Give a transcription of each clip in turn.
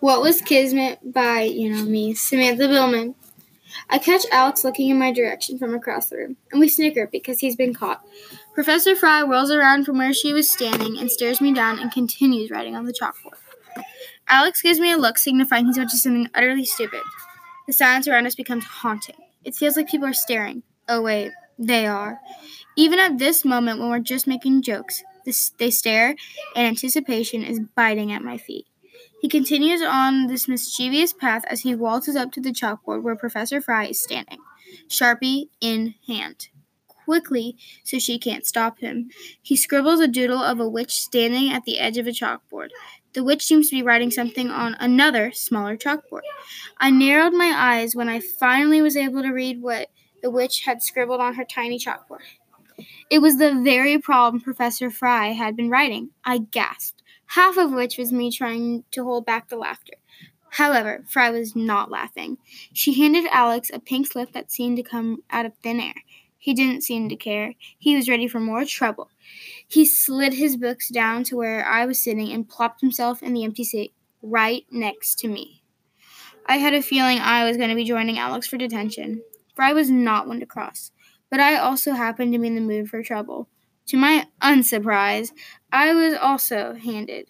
What Was Kismet by, you know me, Samantha Billman. I catch Alex looking in my direction from across the room, and we snicker because he's been caught. Professor Fry whirls around from where she was standing and stares me down and continues writing on the chalkboard. Alex gives me a look signifying he's to something utterly stupid. The silence around us becomes haunting. It feels like people are staring. Oh, wait, they are. Even at this moment when we're just making jokes, this, they stare, and anticipation is biting at my feet. He continues on this mischievous path as he waltzes up to the chalkboard where Professor Fry is standing, Sharpie in hand. Quickly, so she can't stop him, he scribbles a doodle of a witch standing at the edge of a chalkboard. The witch seems to be writing something on another, smaller chalkboard. I narrowed my eyes when I finally was able to read what the witch had scribbled on her tiny chalkboard. It was the very problem Professor Fry had been writing. I gasped half of which was me trying to hold back the laughter. However, Fry was not laughing. She handed Alex a pink slip that seemed to come out of thin air. He didn't seem to care. He was ready for more trouble. He slid his books down to where I was sitting and plopped himself in the empty seat right next to me. I had a feeling I was going to be joining Alex for detention. Fry was not one to cross, but I also happened to be in the mood for trouble. To my unsurprise, I was also handed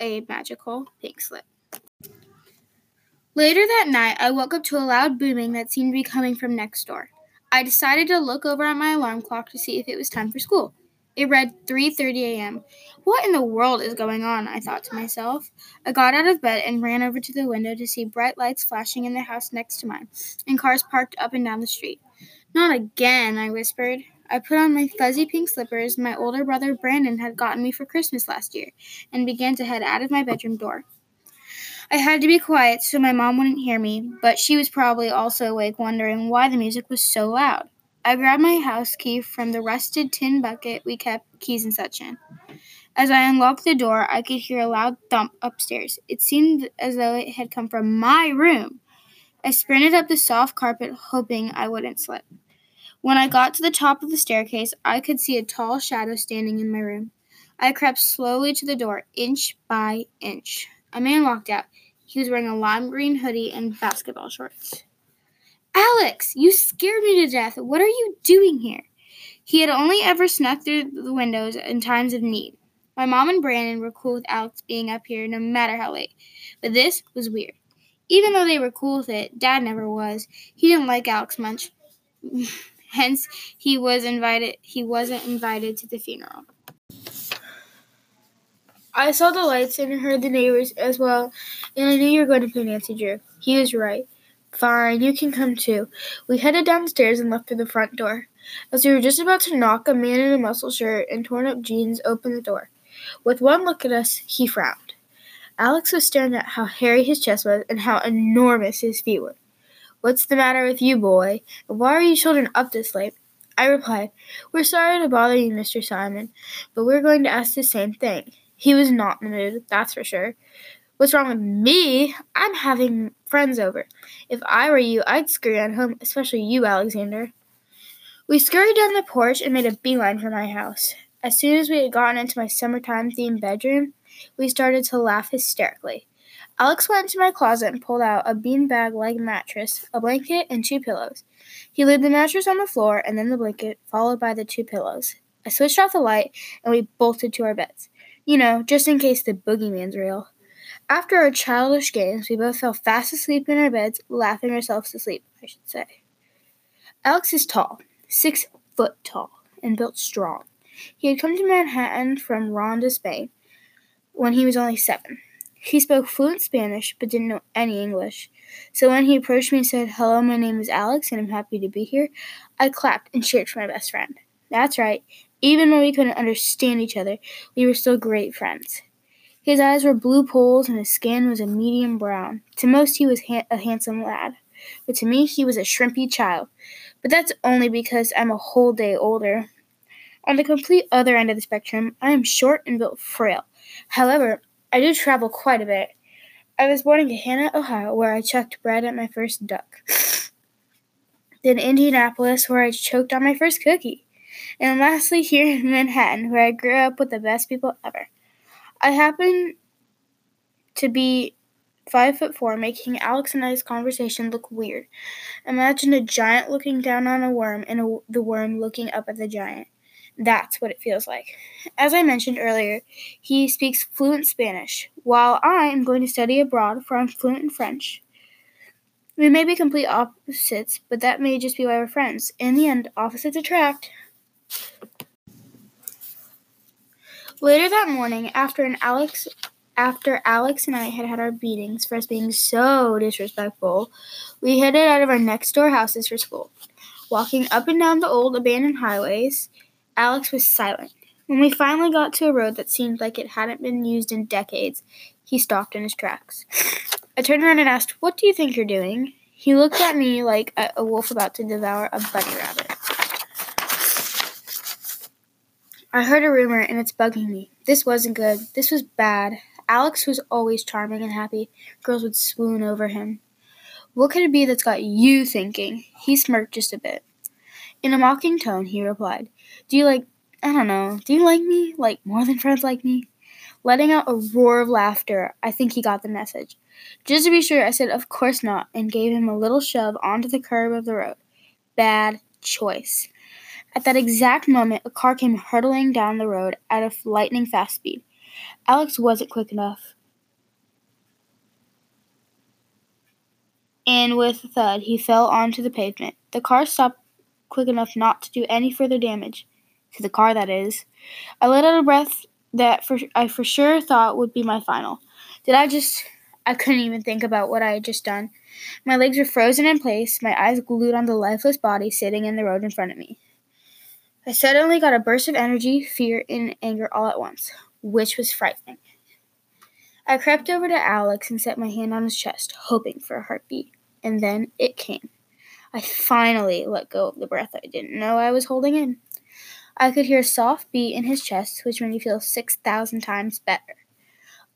a magical pink slip. Later that night, I woke up to a loud booming that seemed to be coming from next door. I decided to look over at my alarm clock to see if it was time for school. It read 3:30 a.m. What in the world is going on? I thought to myself. I got out of bed and ran over to the window to see bright lights flashing in the house next to mine and cars parked up and down the street. Not again, I whispered. I put on my fuzzy pink slippers my older brother Brandon had gotten me for Christmas last year and began to head out of my bedroom door. I had to be quiet so my mom wouldn't hear me, but she was probably also awake wondering why the music was so loud. I grabbed my house key from the rusted tin bucket we kept keys and such in. As I unlocked the door, I could hear a loud thump upstairs. It seemed as though it had come from my room. I sprinted up the soft carpet, hoping I wouldn't slip. When I got to the top of the staircase, I could see a tall shadow standing in my room. I crept slowly to the door, inch by inch. A man walked out. He was wearing a lime green hoodie and basketball shorts. Alex, you scared me to death. What are you doing here? He had only ever snuck through the windows in times of need. My mom and Brandon were cool with Alex being up here no matter how late. But this was weird. Even though they were cool with it, Dad never was. He didn't like Alex much. Hence, he was invited. He wasn't invited to the funeral. I saw the lights and heard the neighbors as well, and I knew you were going to play Nancy Drew. He was right. Fine, you can come too. We headed downstairs and left through the front door. As we were just about to knock, a man in a muscle shirt and torn up jeans opened the door. With one look at us, he frowned. Alex was staring at how hairy his chest was and how enormous his feet were. What's the matter with you, boy? Why are you children up this late? I replied, We're sorry to bother you, Mr. Simon, but we're going to ask the same thing. He was not in the mood, that's for sure. What's wrong with me? I'm having friends over. If I were you, I'd scurry on home, especially you, Alexander. We scurried down the porch and made a beeline for my house. As soon as we had gotten into my summertime themed bedroom, we started to laugh hysterically. Alex went into my closet and pulled out a beanbag like mattress, a blanket, and two pillows. He laid the mattress on the floor and then the blanket, followed by the two pillows. I switched off the light and we bolted to our beds. You know, just in case the boogeyman's real. After our childish games, we both fell fast asleep in our beds, laughing ourselves to sleep, I should say. Alex is tall, six foot tall, and built strong. He had come to Manhattan from Ronda, Spain, when he was only seven. He spoke fluent Spanish but didn't know any English. So when he approached me and said, Hello, my name is Alex and I'm happy to be here, I clapped and cheered for my best friend. That's right. Even when we couldn't understand each other, we were still great friends. His eyes were blue poles and his skin was a medium brown. To most, he was ha- a handsome lad, but to me, he was a shrimpy child. But that's only because I'm a whole day older. On the complete other end of the spectrum, I am short and built frail. However, I do travel quite a bit. I was born in Gahanna, Ohio, where I chucked bread at my first duck. then Indianapolis, where I choked on my first cookie. And lastly, here in Manhattan, where I grew up with the best people ever. I happen to be five foot four, making Alex and I's conversation look weird. Imagine a giant looking down on a worm and a, the worm looking up at the giant. That's what it feels like. As I mentioned earlier, he speaks fluent Spanish, while I am going to study abroad for I'm fluent in French. We may be complete opposites, but that may just be why we're friends. In the end, opposites attract. Later that morning, after an Alex after Alex and I had had our beatings for us being so disrespectful, we headed out of our next door houses for school. Walking up and down the old abandoned highways, Alex was silent. When we finally got to a road that seemed like it hadn't been used in decades, he stopped in his tracks. I turned around and asked, What do you think you're doing? He looked at me like a wolf about to devour a bunny rabbit. I heard a rumor and it's bugging me. This wasn't good. This was bad. Alex was always charming and happy. Girls would swoon over him. What could it be that's got you thinking? He smirked just a bit. In a mocking tone, he replied, Do you like, I don't know, do you like me? Like more than friends like me? Letting out a roar of laughter, I think he got the message. Just to be sure, I said, Of course not, and gave him a little shove onto the curb of the road. Bad choice. At that exact moment, a car came hurtling down the road at a lightning fast speed. Alex wasn't quick enough. And with a thud, he fell onto the pavement. The car stopped quick enough not to do any further damage. To the car, that is. I let out a breath that for, I for sure thought would be my final. Did I just. I couldn't even think about what I had just done. My legs were frozen in place, my eyes glued on the lifeless body sitting in the road in front of me. I suddenly got a burst of energy, fear, and anger all at once which was frightening. I crept over to Alex and set my hand on his chest, hoping for a heartbeat, and then it came. I finally let go of the breath I didn't know I was holding in. I could hear a soft beat in his chest, which made me feel 6,000 times better.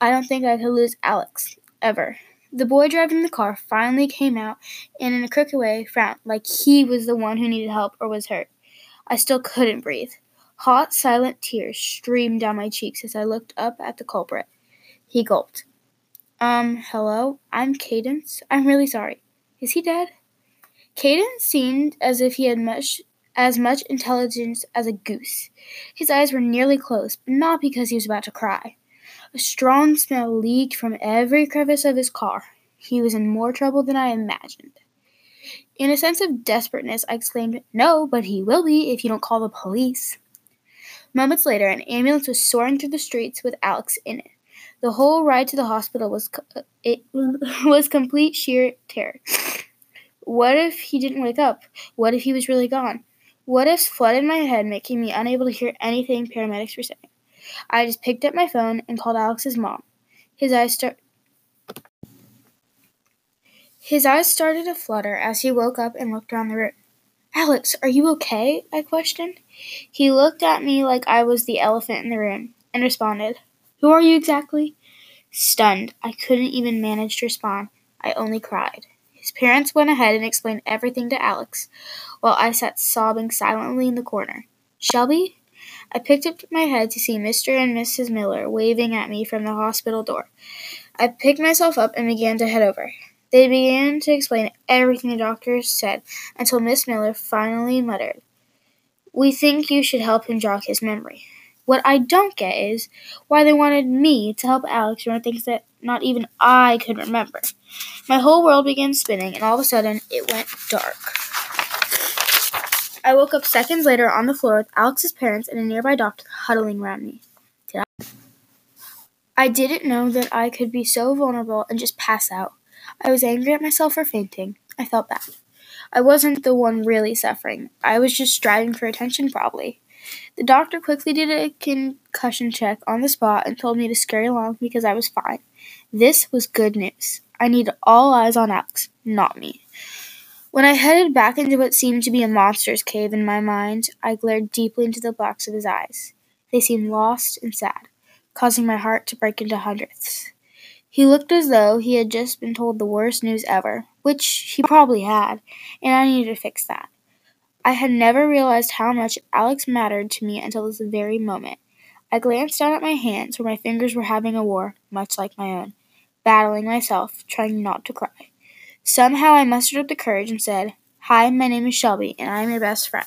I don't think I could lose Alex, ever. The boy driving the car finally came out and, in a crooked way, frowned like he was the one who needed help or was hurt. I still couldn't breathe. Hot, silent tears streamed down my cheeks as I looked up at the culprit. He gulped. Um, hello? I'm Cadence. I'm really sorry. Is he dead? Cadence seemed as if he had much as much intelligence as a goose. His eyes were nearly closed, but not because he was about to cry. A strong smell leaked from every crevice of his car. He was in more trouble than I imagined. In a sense of desperateness, I exclaimed, No, but he will be if you don't call the police. Moments later, an ambulance was soaring through the streets with Alex in it. The whole ride to the hospital was co- it was complete sheer terror. What if he didn't wake up? What if he was really gone? What ifs flooded my head, making me unable to hear anything paramedics were saying. I just picked up my phone and called Alex's mom. His eyes start his eyes started to flutter as he woke up and looked around the room. Alex, are you okay? I questioned. He looked at me like I was the elephant in the room and responded, Who are you exactly? Stunned, I couldn't even manage to respond. I only cried. His parents went ahead and explained everything to Alex, while I sat sobbing silently in the corner. Shelby? I picked up my head to see Mr. and Mrs. Miller waving at me from the hospital door. I picked myself up and began to head over. They began to explain everything the doctors said until Miss Miller finally muttered, We think you should help him jog his memory. What I don't get is why they wanted me to help Alex remember things that not even I could remember. My whole world began spinning, and all of a sudden it went dark. I woke up seconds later on the floor with Alex's parents and a nearby doctor huddling around me. Did I? I didn't know that I could be so vulnerable and just pass out. I was angry at myself for fainting. I felt bad. I wasn't the one really suffering. I was just striving for attention, probably. The doctor quickly did a concussion check on the spot and told me to scurry along because I was fine. This was good news. I needed all eyes on Alex, not me. When I headed back into what seemed to be a monster's cave in my mind, I glared deeply into the blacks of his eyes. They seemed lost and sad, causing my heart to break into hundredths. He looked as though he had just been told the worst news ever, which he probably had, and I needed to fix that. I had never realized how much Alex mattered to me until this very moment. I glanced down at my hands, where my fingers were having a war, much like my own. battling myself, trying not to cry. Somehow I mustered up the courage and said, Hi, my name is Shelby, and I am your best friend.